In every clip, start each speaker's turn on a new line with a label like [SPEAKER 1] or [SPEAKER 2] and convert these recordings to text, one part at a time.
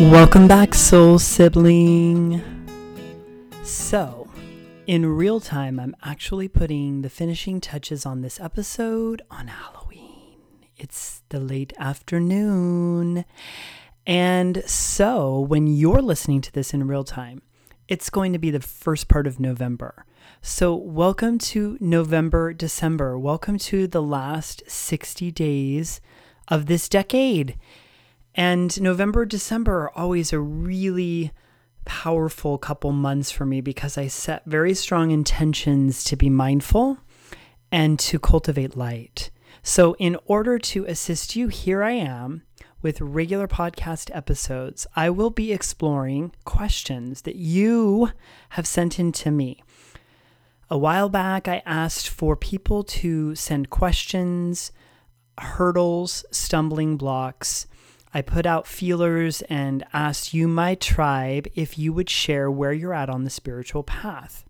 [SPEAKER 1] Welcome back, soul sibling. So, in real time, I'm actually putting the finishing touches on this episode on Halloween. It's the late afternoon. And so, when you're listening to this in real time, it's going to be the first part of November. So, welcome to November, December. Welcome to the last 60 days of this decade. And November, December are always a really powerful couple months for me because I set very strong intentions to be mindful and to cultivate light. So, in order to assist you, here I am with regular podcast episodes. I will be exploring questions that you have sent in to me. A while back, I asked for people to send questions, hurdles, stumbling blocks I put out feelers and asked you, my tribe, if you would share where you're at on the spiritual path.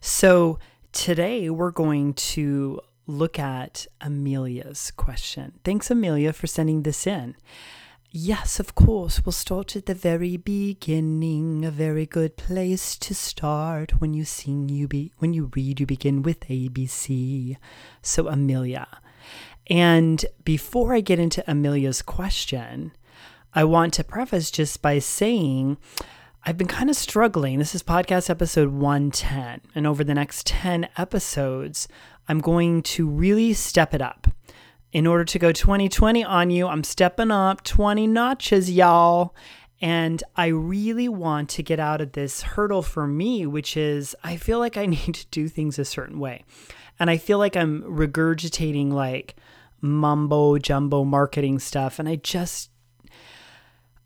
[SPEAKER 1] So today we're going to look at Amelia's question. Thanks, Amelia, for sending this in. Yes, of course. We'll start at the very beginning. A very good place to start. When you sing, you be when you read, you begin with ABC. So, Amelia, and before I get into Amelia's question, I want to preface just by saying I've been kind of struggling. This is podcast episode 110. And over the next 10 episodes, I'm going to really step it up. In order to go 2020 on you, I'm stepping up 20 notches, y'all. And I really want to get out of this hurdle for me, which is I feel like I need to do things a certain way. And I feel like I'm regurgitating like mumbo jumbo marketing stuff. And I just,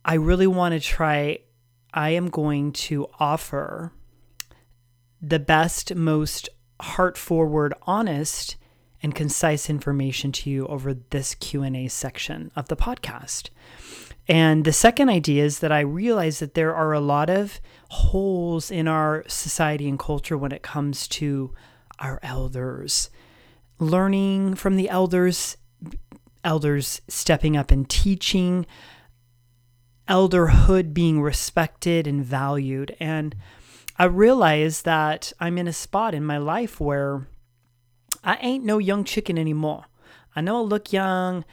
[SPEAKER 1] I really want to try. I am going to offer the best, most heart forward, honest, and concise information to you over this Q&A section of the podcast. And the second idea is that I realize that there are a lot of holes in our society and culture when it comes to our elders. Learning from the elders elders stepping up and teaching, elderhood being respected and valued. And I realize that I'm in a spot in my life where I ain't no young chicken anymore. I know I look young,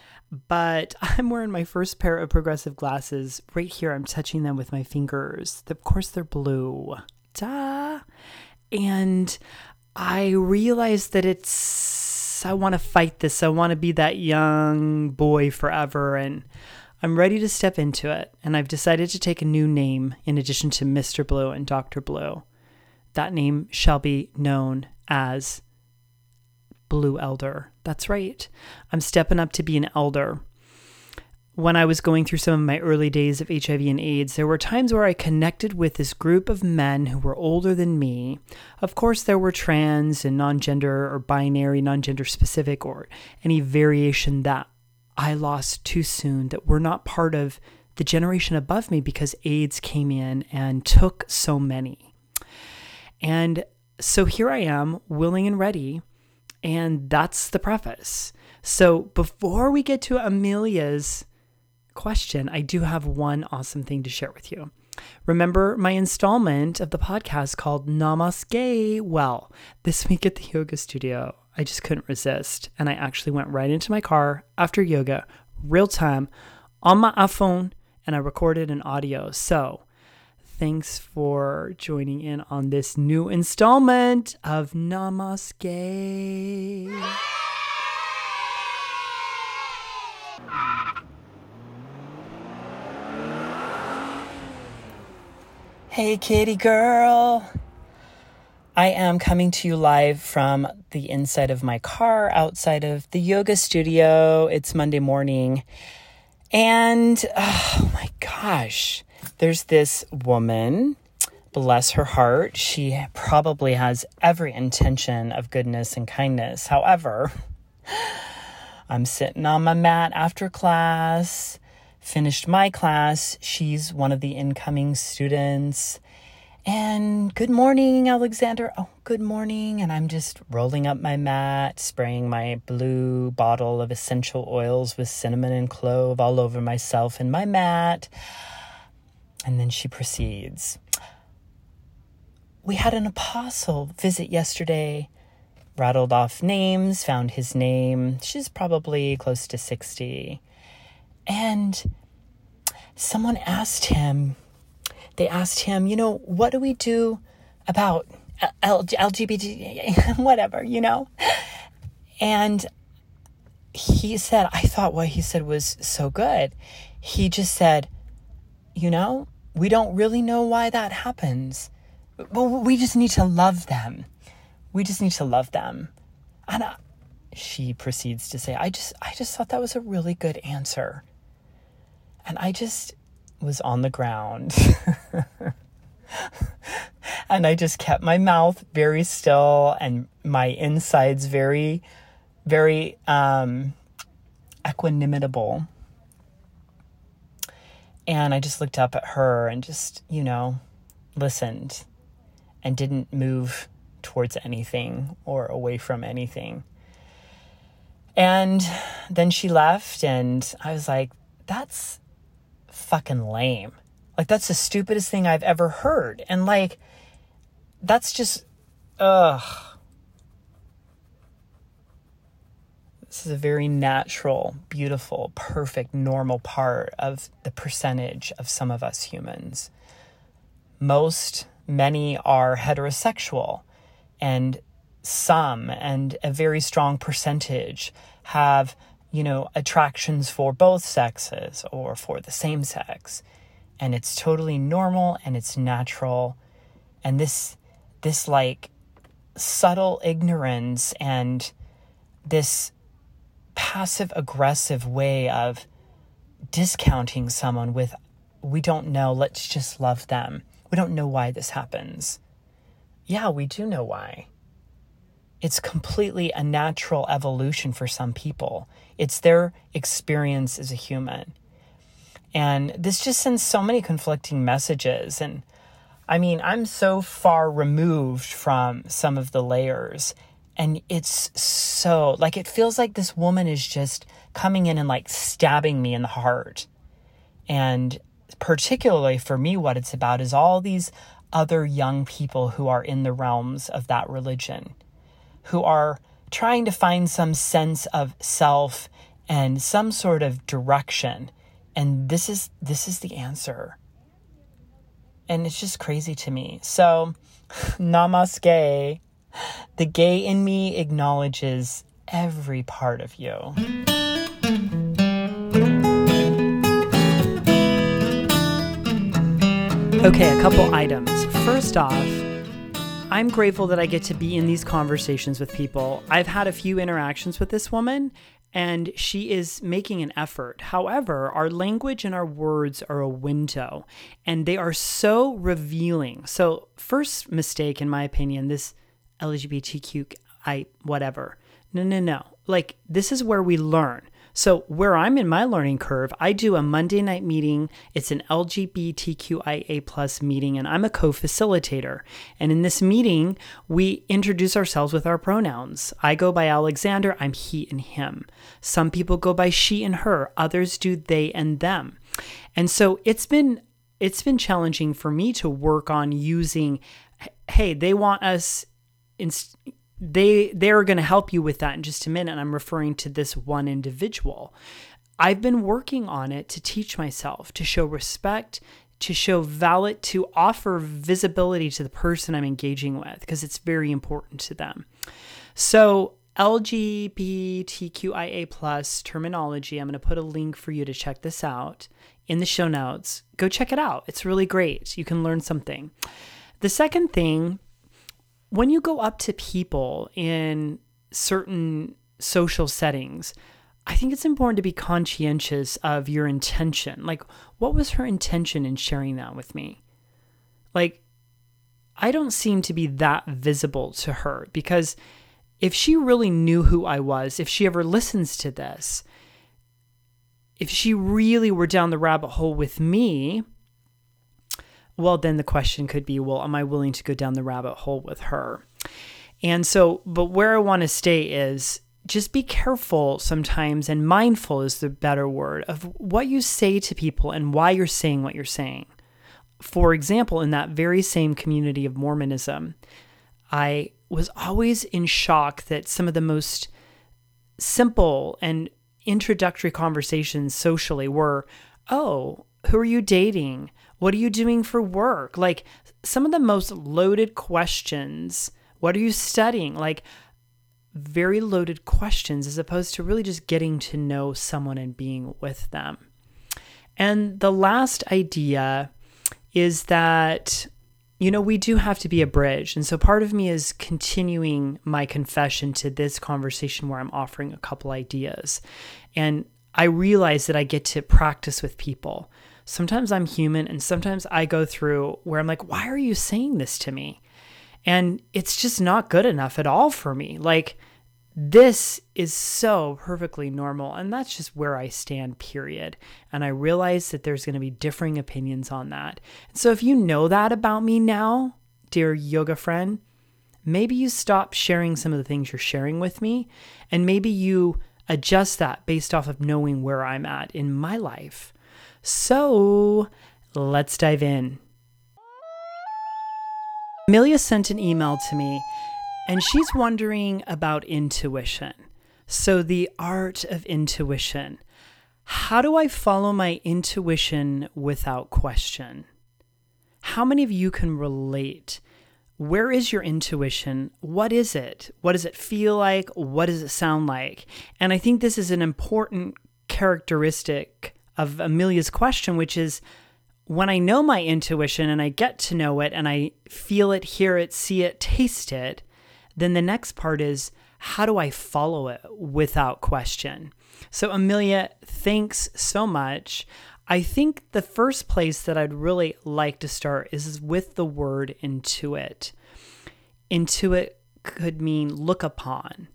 [SPEAKER 1] but I'm wearing my first pair of progressive glasses right here. I'm touching them with my fingers. Of course, they're blue. Duh. And I realize that it's I want to fight this. I want to be that young boy forever. And I'm ready to step into it. And I've decided to take a new name in addition to Mr. Blue and Dr. Blue. That name shall be known as Blue Elder. That's right. I'm stepping up to be an elder when I was going through some of my early days of HIV and AIDS, there were times where I connected with this group of men who were older than me. Of course, there were trans and non gender or binary, non gender specific, or any variation that I lost too soon that were not part of the generation above me because AIDS came in and took so many. And so here I am, willing and ready. And that's the preface. So before we get to Amelia's question, I do have one awesome thing to share with you. Remember my installment of the podcast called Namaste? Well, this week at the yoga studio, I just couldn't resist. And I actually went right into my car after yoga, real time, on my iPhone, and I recorded an audio. So thanks for joining in on this new installment of Namaste. Hey, kitty girl. I am coming to you live from the inside of my car outside of the yoga studio. It's Monday morning. And oh my gosh, there's this woman, bless her heart. She probably has every intention of goodness and kindness. However, I'm sitting on my mat after class finished my class. She's one of the incoming students. And good morning, Alexander. Oh, good morning. And I'm just rolling up my mat, spraying my blue bottle of essential oils with cinnamon and clove all over myself and my mat. And then she proceeds. We had an apostle visit yesterday. Rattled off names, found his name. She's probably close to 60. And someone asked him, they asked him, you know, what do we do about L- LGBT, whatever, you know? And he said, I thought what he said was so good. He just said, you know, we don't really know why that happens. Well, we just need to love them. We just need to love them. And I, she proceeds to say, I just, I just thought that was a really good answer. And I just was on the ground. and I just kept my mouth very still and my insides very, very um, equanimitable. And I just looked up at her and just, you know, listened and didn't move towards anything or away from anything. And then she left, and I was like, that's fucking lame. Like, that's the stupidest thing I've ever heard. And, like, that's just, ugh. This is a very natural, beautiful, perfect, normal part of the percentage of some of us humans. Most, many are heterosexual, and some, and a very strong percentage, have you know, attractions for both sexes or for the same sex. And it's totally normal and it's natural. And this, this like subtle ignorance and this passive aggressive way of discounting someone with, we don't know, let's just love them. We don't know why this happens. Yeah, we do know why. It's completely a natural evolution for some people. It's their experience as a human. And this just sends so many conflicting messages. And I mean, I'm so far removed from some of the layers. And it's so, like, it feels like this woman is just coming in and like stabbing me in the heart. And particularly for me, what it's about is all these other young people who are in the realms of that religion, who are trying to find some sense of self and some sort of direction. And this is this is the answer. And it's just crazy to me. So namaste. The gay in me acknowledges every part of you. Okay a couple items. First off I'm grateful that I get to be in these conversations with people. I've had a few interactions with this woman, and she is making an effort. However, our language and our words are a window, and they are so revealing. So, first mistake, in my opinion, this LGBTQ, I, whatever. No, no, no. Like, this is where we learn. So, where I'm in my learning curve, I do a Monday night meeting. It's an LGBTQIA plus meeting, and I'm a co facilitator. And in this meeting, we introduce ourselves with our pronouns. I go by Alexander, I'm he and him. Some people go by she and her, others do they and them. And so it's been it's been challenging for me to work on using hey, they want us in, they they're going to help you with that in just a minute. I'm referring to this one individual. I've been working on it to teach myself, to show respect, to show valid, to offer visibility to the person I'm engaging with because it's very important to them. So LGBTQIA plus terminology. I'm going to put a link for you to check this out in the show notes. Go check it out. It's really great. You can learn something. The second thing when you go up to people in certain social settings, I think it's important to be conscientious of your intention. Like, what was her intention in sharing that with me? Like, I don't seem to be that visible to her because if she really knew who I was, if she ever listens to this, if she really were down the rabbit hole with me, well, then the question could be, well, am I willing to go down the rabbit hole with her? And so, but where I want to stay is just be careful sometimes, and mindful is the better word, of what you say to people and why you're saying what you're saying. For example, in that very same community of Mormonism, I was always in shock that some of the most simple and introductory conversations socially were, Oh, who are you dating? What are you doing for work? Like some of the most loaded questions. What are you studying? Like, very loaded questions as opposed to really just getting to know someone and being with them. And the last idea is that, you know, we do have to be a bridge. And so part of me is continuing my confession to this conversation where I'm offering a couple ideas. And I realize that I get to practice with people. Sometimes I'm human, and sometimes I go through where I'm like, why are you saying this to me? And it's just not good enough at all for me. Like, this is so perfectly normal. And that's just where I stand, period. And I realize that there's going to be differing opinions on that. So if you know that about me now, dear yoga friend, maybe you stop sharing some of the things you're sharing with me. And maybe you adjust that based off of knowing where I'm at in my life. So let's dive in. Amelia sent an email to me and she's wondering about intuition. So, the art of intuition. How do I follow my intuition without question? How many of you can relate? Where is your intuition? What is it? What does it feel like? What does it sound like? And I think this is an important characteristic of Amelia's question, which is when I know my intuition and I get to know it and I feel it, hear it, see it, taste it, then the next part is how do I follow it without question? So, Amelia, thanks so much. I think the first place that I'd really like to start is with the word intuit. Intuit could mean look upon,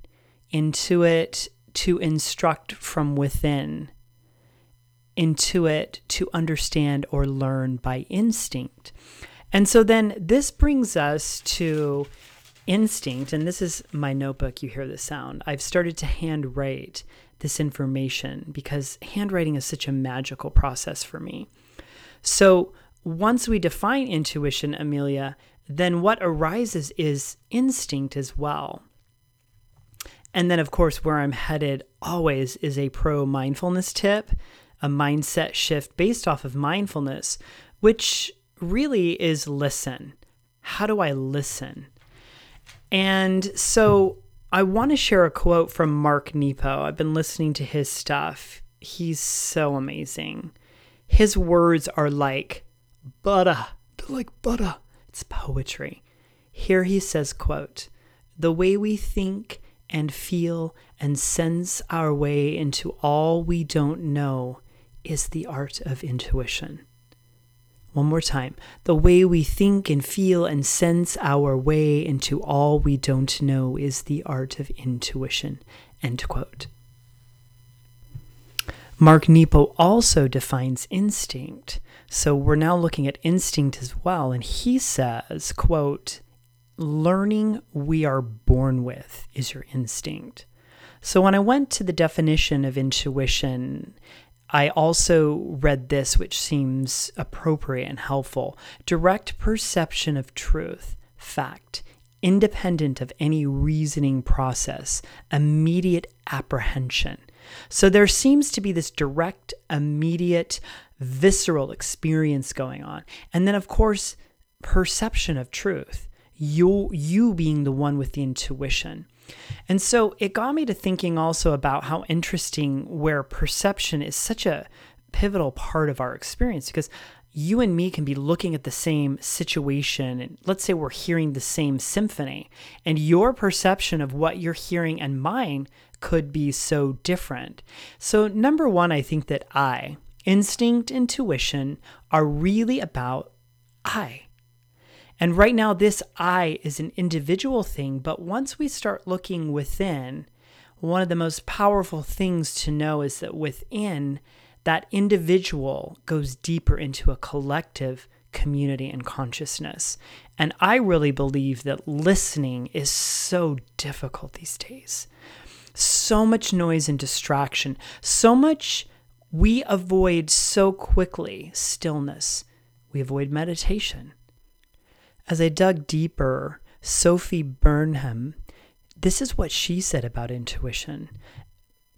[SPEAKER 1] intuit to instruct from within intuit to understand or learn by instinct. And so then this brings us to instinct, and this is my notebook, you hear the sound. I've started to handwrite this information because handwriting is such a magical process for me. So once we define intuition, Amelia, then what arises is instinct as well. And then, of course, where I'm headed always is a pro mindfulness tip a mindset shift based off of mindfulness, which really is listen. How do I listen? And so I want to share a quote from Mark Nepo. I've been listening to his stuff. He's so amazing. His words are like butter. They're like butter. It's poetry. Here he says, quote, the way we think and feel and sense our way into all we don't know is the art of intuition. One more time. The way we think and feel and sense our way into all we don't know is the art of intuition. End quote. Mark Nepo also defines instinct. So we're now looking at instinct as well. And he says, quote, learning we are born with is your instinct. So when I went to the definition of intuition I also read this, which seems appropriate and helpful direct perception of truth, fact, independent of any reasoning process, immediate apprehension. So there seems to be this direct, immediate, visceral experience going on. And then, of course, perception of truth, you, you being the one with the intuition. And so it got me to thinking also about how interesting where perception is such a pivotal part of our experience because you and me can be looking at the same situation and let's say we're hearing the same symphony and your perception of what you're hearing and mine could be so different. So number 1 I think that I instinct intuition are really about I and right now, this I is an individual thing, but once we start looking within, one of the most powerful things to know is that within, that individual goes deeper into a collective community and consciousness. And I really believe that listening is so difficult these days. So much noise and distraction, so much we avoid so quickly stillness. We avoid meditation. As I dug deeper, Sophie Burnham, this is what she said about intuition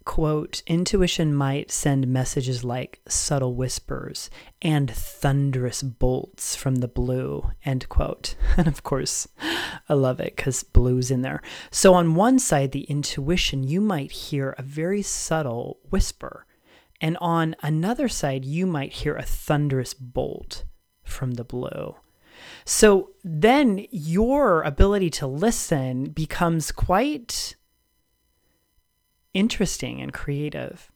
[SPEAKER 1] quote, intuition might send messages like subtle whispers and thunderous bolts from the blue, end quote. And of course, I love it because blue's in there. So on one side, the intuition, you might hear a very subtle whisper. And on another side, you might hear a thunderous bolt from the blue. So then your ability to listen becomes quite interesting and creative.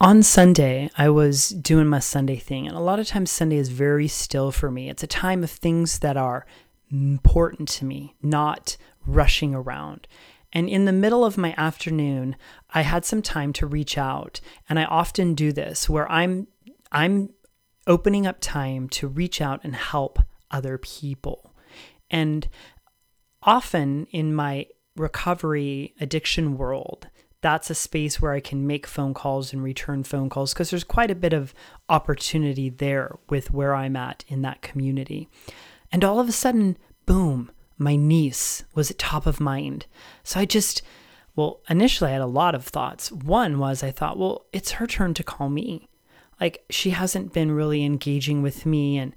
[SPEAKER 1] On Sunday, I was doing my Sunday thing, and a lot of times Sunday is very still for me. It's a time of things that are important to me, not rushing around. And in the middle of my afternoon, I had some time to reach out, and I often do this where I'm I'm opening up time to reach out and help other people. And often in my recovery addiction world, that's a space where I can make phone calls and return phone calls because there's quite a bit of opportunity there with where I'm at in that community. And all of a sudden, boom, my niece was at top of mind. So I just, well, initially I had a lot of thoughts. One was I thought, well, it's her turn to call me. Like she hasn't been really engaging with me. And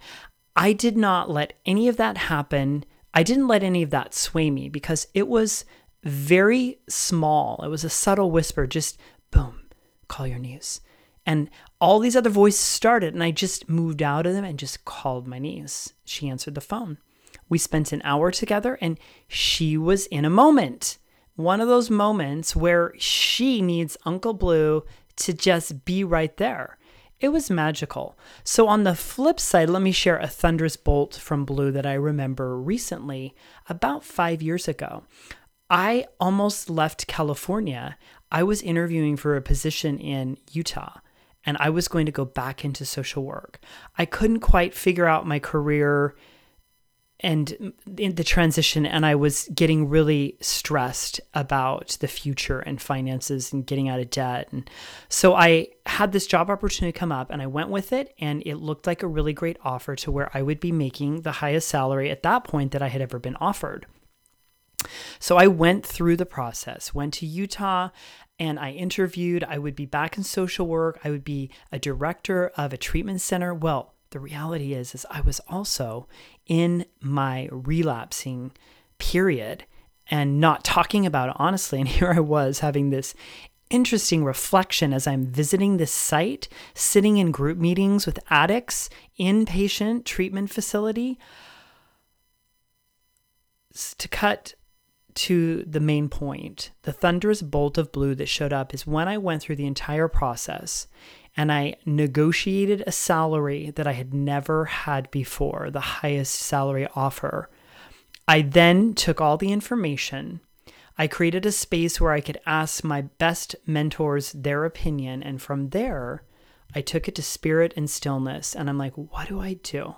[SPEAKER 1] I did not let any of that happen I didn't let any of that sway me because it was very small. It was a subtle whisper, just boom, call your niece. And all these other voices started, and I just moved out of them and just called my niece. She answered the phone. We spent an hour together, and she was in a moment. One of those moments where she needs Uncle Blue to just be right there. It was magical. So, on the flip side, let me share a thunderous bolt from Blue that I remember recently, about five years ago. I almost left California. I was interviewing for a position in Utah and I was going to go back into social work. I couldn't quite figure out my career and in the transition and i was getting really stressed about the future and finances and getting out of debt and so i had this job opportunity come up and i went with it and it looked like a really great offer to where i would be making the highest salary at that point that i had ever been offered so i went through the process went to utah and I interviewed. I would be back in social work. I would be a director of a treatment center. Well, the reality is is I was also in my relapsing period and not talking about it honestly and here I was having this interesting reflection as I'm visiting this site, sitting in group meetings with addicts, inpatient treatment facility. To cut to the main point, the thunderous bolt of blue that showed up is when I went through the entire process and I negotiated a salary that I had never had before, the highest salary offer. I then took all the information. I created a space where I could ask my best mentors their opinion. And from there, I took it to spirit and stillness. And I'm like, what do I do?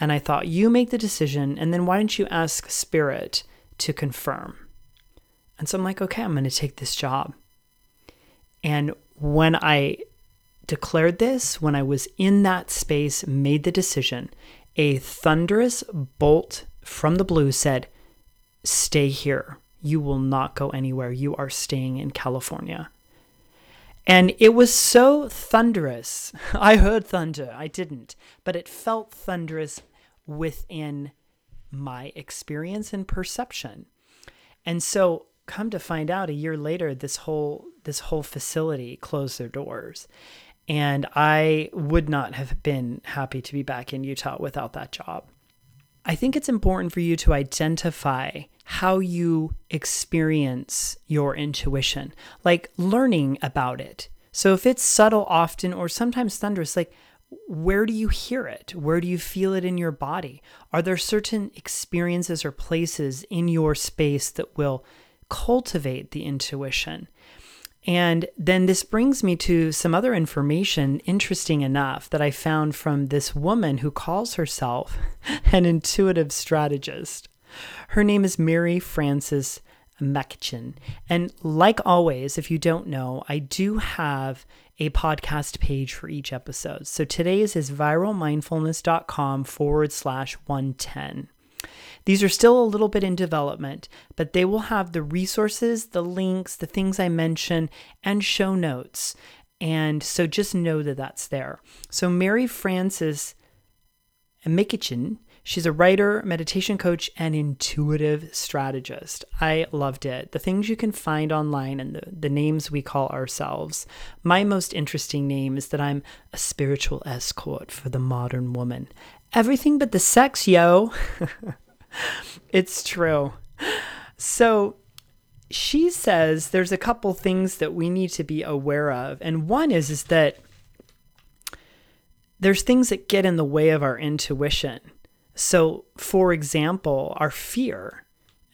[SPEAKER 1] And I thought, you make the decision. And then why don't you ask spirit to confirm? And so I'm like, okay, I'm going to take this job. And when I declared this when I was in that space, made the decision. A thunderous bolt from the blue said, Stay here. You will not go anywhere. You are staying in California. And it was so thunderous. I heard thunder. I didn't, but it felt thunderous within my experience and perception. And so come to find out a year later this whole this whole facility closed their doors and I would not have been happy to be back in Utah without that job. I think it's important for you to identify how you experience your intuition, like learning about it. So if it's subtle often or sometimes thunderous, like where do you hear it? Where do you feel it in your body? Are there certain experiences or places in your space that will cultivate the intuition? And then this brings me to some other information, interesting enough, that I found from this woman who calls herself an intuitive strategist. Her name is Mary Frances McEachin. And like always, if you don't know, I do have a podcast page for each episode. So today's is viralmindfulness.com forward slash 110. These are still a little bit in development, but they will have the resources, the links, the things I mention, and show notes. And so just know that that's there. So Mary Frances McEachin, she's a writer, meditation coach, and intuitive strategist. I loved it. The things you can find online and the, the names we call ourselves. My most interesting name is that I'm a spiritual escort for the modern woman. Everything but the sex, yo. it's true. So she says there's a couple things that we need to be aware of. And one is is that there's things that get in the way of our intuition. So, for example, our fear.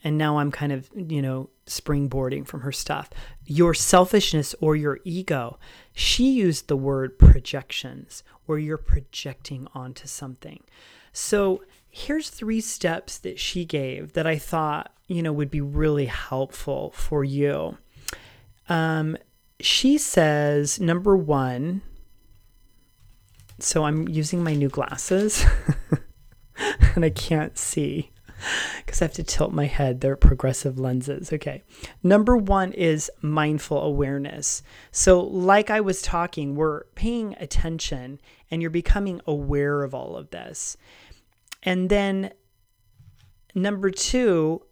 [SPEAKER 1] And now I'm kind of, you know, springboarding from her stuff. Your selfishness or your ego. She used the word projections, where you're projecting onto something. So, here's three steps that she gave that I thought, you know, would be really helpful for you. Um, she says, number one, so I'm using my new glasses and I can't see because I have to tilt my head. They're progressive lenses. Okay. Number one is mindful awareness. So, like I was talking, we're paying attention and you're becoming aware of all of this. And then number two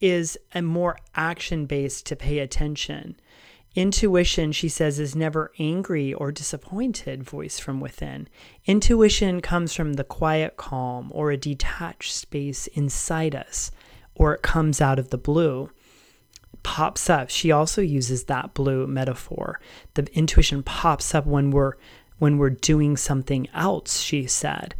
[SPEAKER 1] is a more action based to pay attention. Intuition, she says, is never angry or disappointed voice from within. Intuition comes from the quiet calm or a detached space inside us, or it comes out of the blue. Pops up. She also uses that blue metaphor. The intuition pops up when we're when we're doing something else, she said.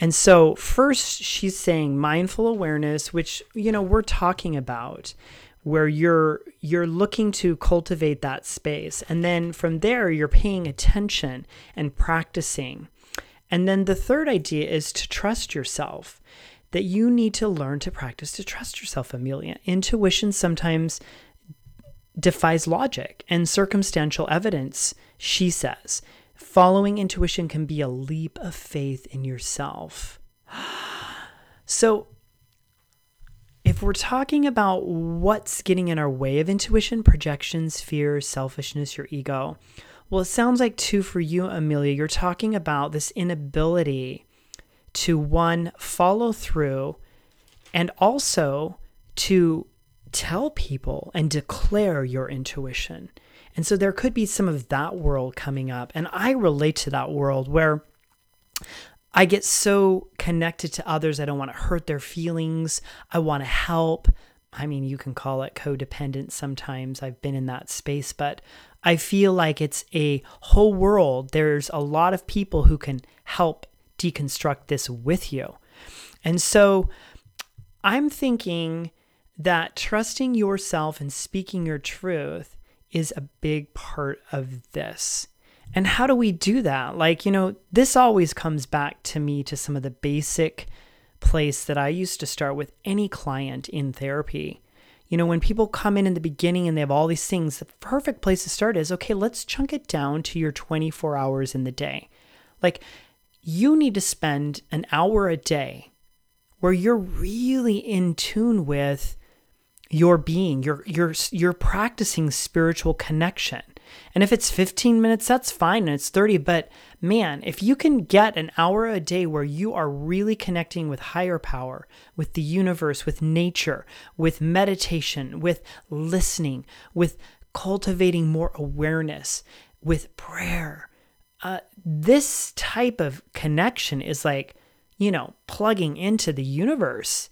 [SPEAKER 1] And so, first, she's saying mindful awareness, which, you know, we're talking about where you're you're looking to cultivate that space. And then from there you're paying attention and practicing. And then the third idea is to trust yourself that you need to learn to practice to trust yourself amelia. Intuition sometimes defies logic and circumstantial evidence she says. Following intuition can be a leap of faith in yourself. So, if we're talking about what's getting in our way of intuition, projections, fears, selfishness, your ego, well, it sounds like two for you, Amelia. You're talking about this inability to one, follow through, and also to tell people and declare your intuition. And so there could be some of that world coming up. And I relate to that world where I get so connected to others. I don't want to hurt their feelings. I want to help. I mean, you can call it codependent sometimes. I've been in that space, but I feel like it's a whole world. There's a lot of people who can help deconstruct this with you. And so I'm thinking that trusting yourself and speaking your truth is a big part of this. And how do we do that? Like, you know, this always comes back to me to some of the basic place that I used to start with any client in therapy. You know, when people come in in the beginning and they have all these things, the perfect place to start is okay, let's chunk it down to your 24 hours in the day. Like, you need to spend an hour a day where you're really in tune with your being you're you're you're practicing spiritual connection and if it's 15 minutes that's fine and it's 30 but man if you can get an hour a day where you are really connecting with higher power with the universe with nature with meditation with listening with cultivating more awareness with prayer uh, this type of connection is like you know plugging into the universe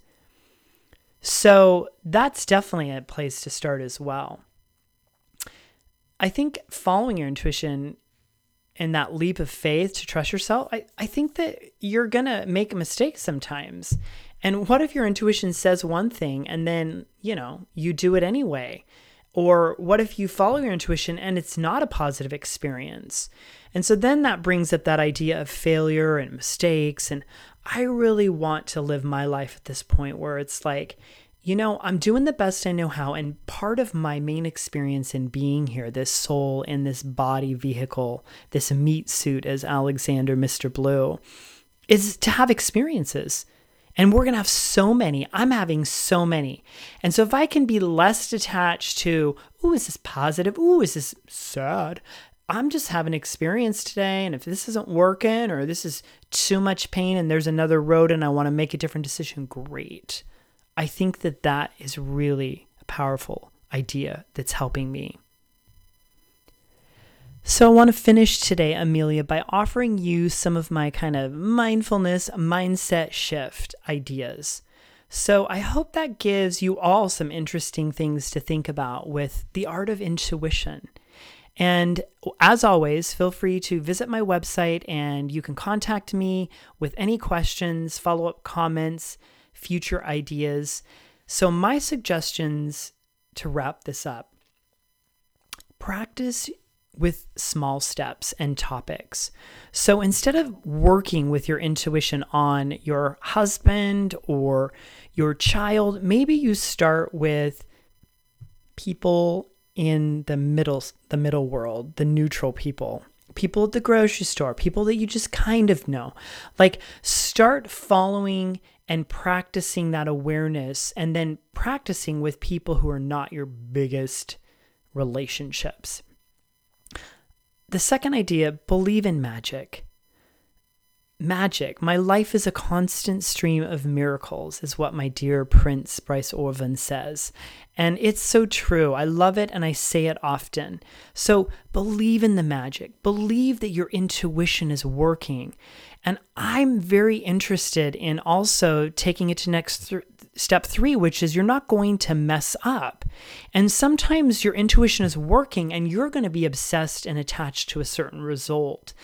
[SPEAKER 1] so that's definitely a place to start as well. I think following your intuition and that leap of faith to trust yourself, I, I think that you're going to make a mistake sometimes. And what if your intuition says one thing and then, you know, you do it anyway? Or what if you follow your intuition and it's not a positive experience? And so then that brings up that idea of failure and mistakes. And I really want to live my life at this point where it's like, you know, I'm doing the best I know how. And part of my main experience in being here, this soul in this body vehicle, this meat suit as Alexander Mr. Blue, is to have experiences and we're going to have so many. I'm having so many. And so if I can be less detached to, ooh, is this positive? Ooh, is this sad? I'm just having experience today. And if this isn't working or this is too much pain and there's another road and I want to make a different decision, great. I think that that is really a powerful idea that's helping me. So, I want to finish today, Amelia, by offering you some of my kind of mindfulness mindset shift ideas. So, I hope that gives you all some interesting things to think about with the art of intuition. And as always, feel free to visit my website and you can contact me with any questions, follow up comments, future ideas. So, my suggestions to wrap this up practice with small steps and topics. So instead of working with your intuition on your husband or your child, maybe you start with people in the middle the middle world, the neutral people. People at the grocery store, people that you just kind of know. Like start following and practicing that awareness and then practicing with people who are not your biggest relationships. The second idea believe in magic. Magic. My life is a constant stream of miracles, is what my dear Prince Bryce Orvin says. And it's so true. I love it and I say it often. So believe in the magic. Believe that your intuition is working. And I'm very interested in also taking it to next th- step three, which is you're not going to mess up. And sometimes your intuition is working and you're going to be obsessed and attached to a certain result.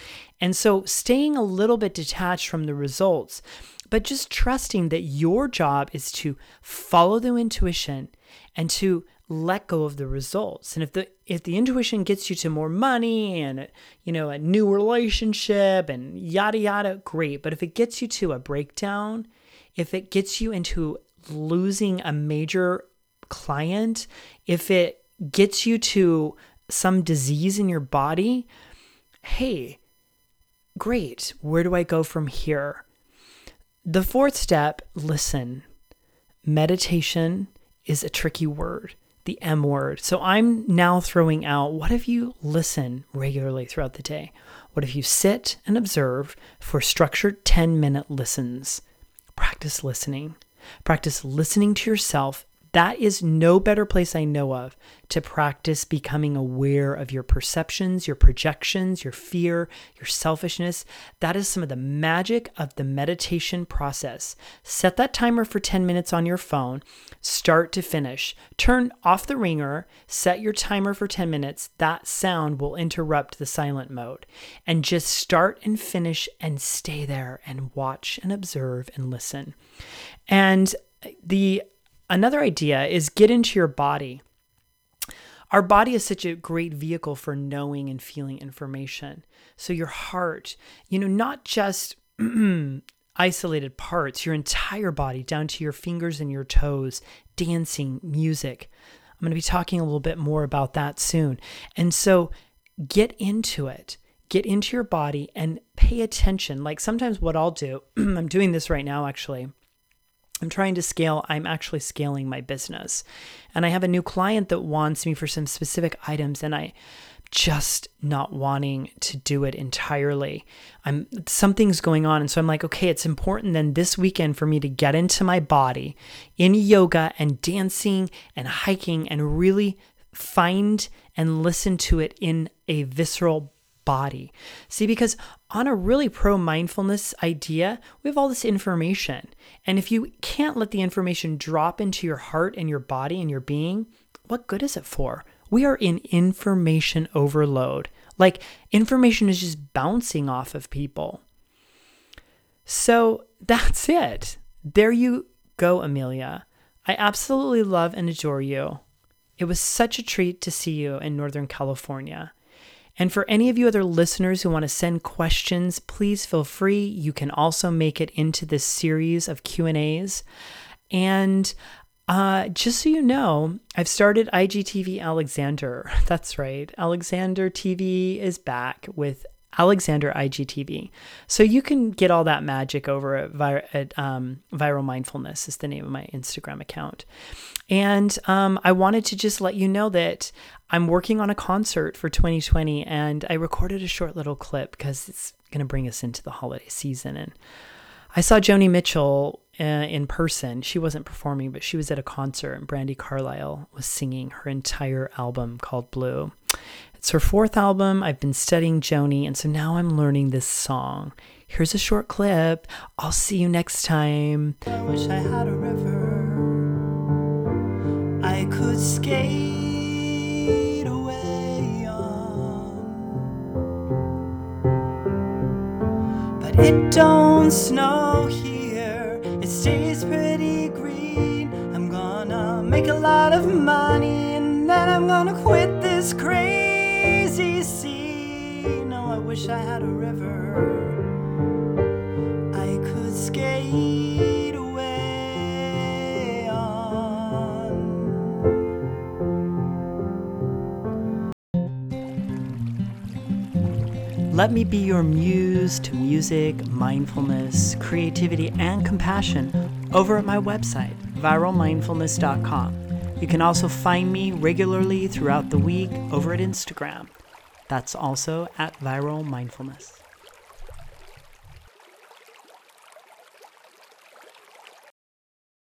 [SPEAKER 1] And so staying a little bit detached from the results, but just trusting that your job is to follow the intuition and to let go of the results. And if the if the intuition gets you to more money and you know a new relationship and yada yada, great. But if it gets you to a breakdown, if it gets you into losing a major client, if it gets you to some disease in your body, hey, great. Where do I go from here? The fourth step listen. Meditation is a tricky word, the M word. So I'm now throwing out what if you listen regularly throughout the day? What if you sit and observe for structured 10 minute listens? Practice listening. Practice listening to yourself that is no better place I know of to practice becoming aware of your perceptions, your projections, your fear, your selfishness. That is some of the magic of the meditation process. Set that timer for 10 minutes on your phone, start to finish. Turn off the ringer, set your timer for 10 minutes. That sound will interrupt the silent mode. And just start and finish and stay there and watch and observe and listen. And the Another idea is get into your body. Our body is such a great vehicle for knowing and feeling information. So, your heart, you know, not just isolated parts, your entire body, down to your fingers and your toes, dancing, music. I'm going to be talking a little bit more about that soon. And so, get into it. Get into your body and pay attention. Like sometimes, what I'll do, I'm doing this right now actually I'm trying to scale, I'm actually scaling my business. And I have a new client that wants me for some specific items and I just not wanting to do it entirely. I'm something's going on and so I'm like, okay, it's important then this weekend for me to get into my body in yoga and dancing and hiking and really find and listen to it in a visceral body. See, because on a really pro mindfulness idea, we have all this information. And if you can't let the information drop into your heart and your body and your being, what good is it for? We are in information overload. Like information is just bouncing off of people. So that's it. There you go, Amelia. I absolutely love and adore you. It was such a treat to see you in Northern California. And for any of you other listeners who want to send questions, please feel free. You can also make it into this series of Q&As. And uh, just so you know, I've started IGTV Alexander. That's right. Alexander TV is back with Alexander IGTV. So you can get all that magic over at, Vir- at um, Viral Mindfulness is the name of my Instagram account. And um, I wanted to just let you know that I'm working on a concert for 2020 and I recorded a short little clip because it's going to bring us into the holiday season. And I saw Joni Mitchell uh, in person. She wasn't performing, but she was at a concert and Brandi Carlile was singing her entire album called Blue. It's her fourth album. I've been studying Joni, and so now I'm learning this song. Here's a short clip. I'll see you next time. Wish I had a river I could skate away on. But it don't snow here, it stays pretty green. I'm gonna make a lot of money and then I'm gonna quit this crazy wish I had a river I could skate away on. Let me be your muse to music, mindfulness, creativity, and compassion over at my website, viralmindfulness.com. You can also find me regularly throughout the week over at Instagram. That's also at Viral Mindfulness.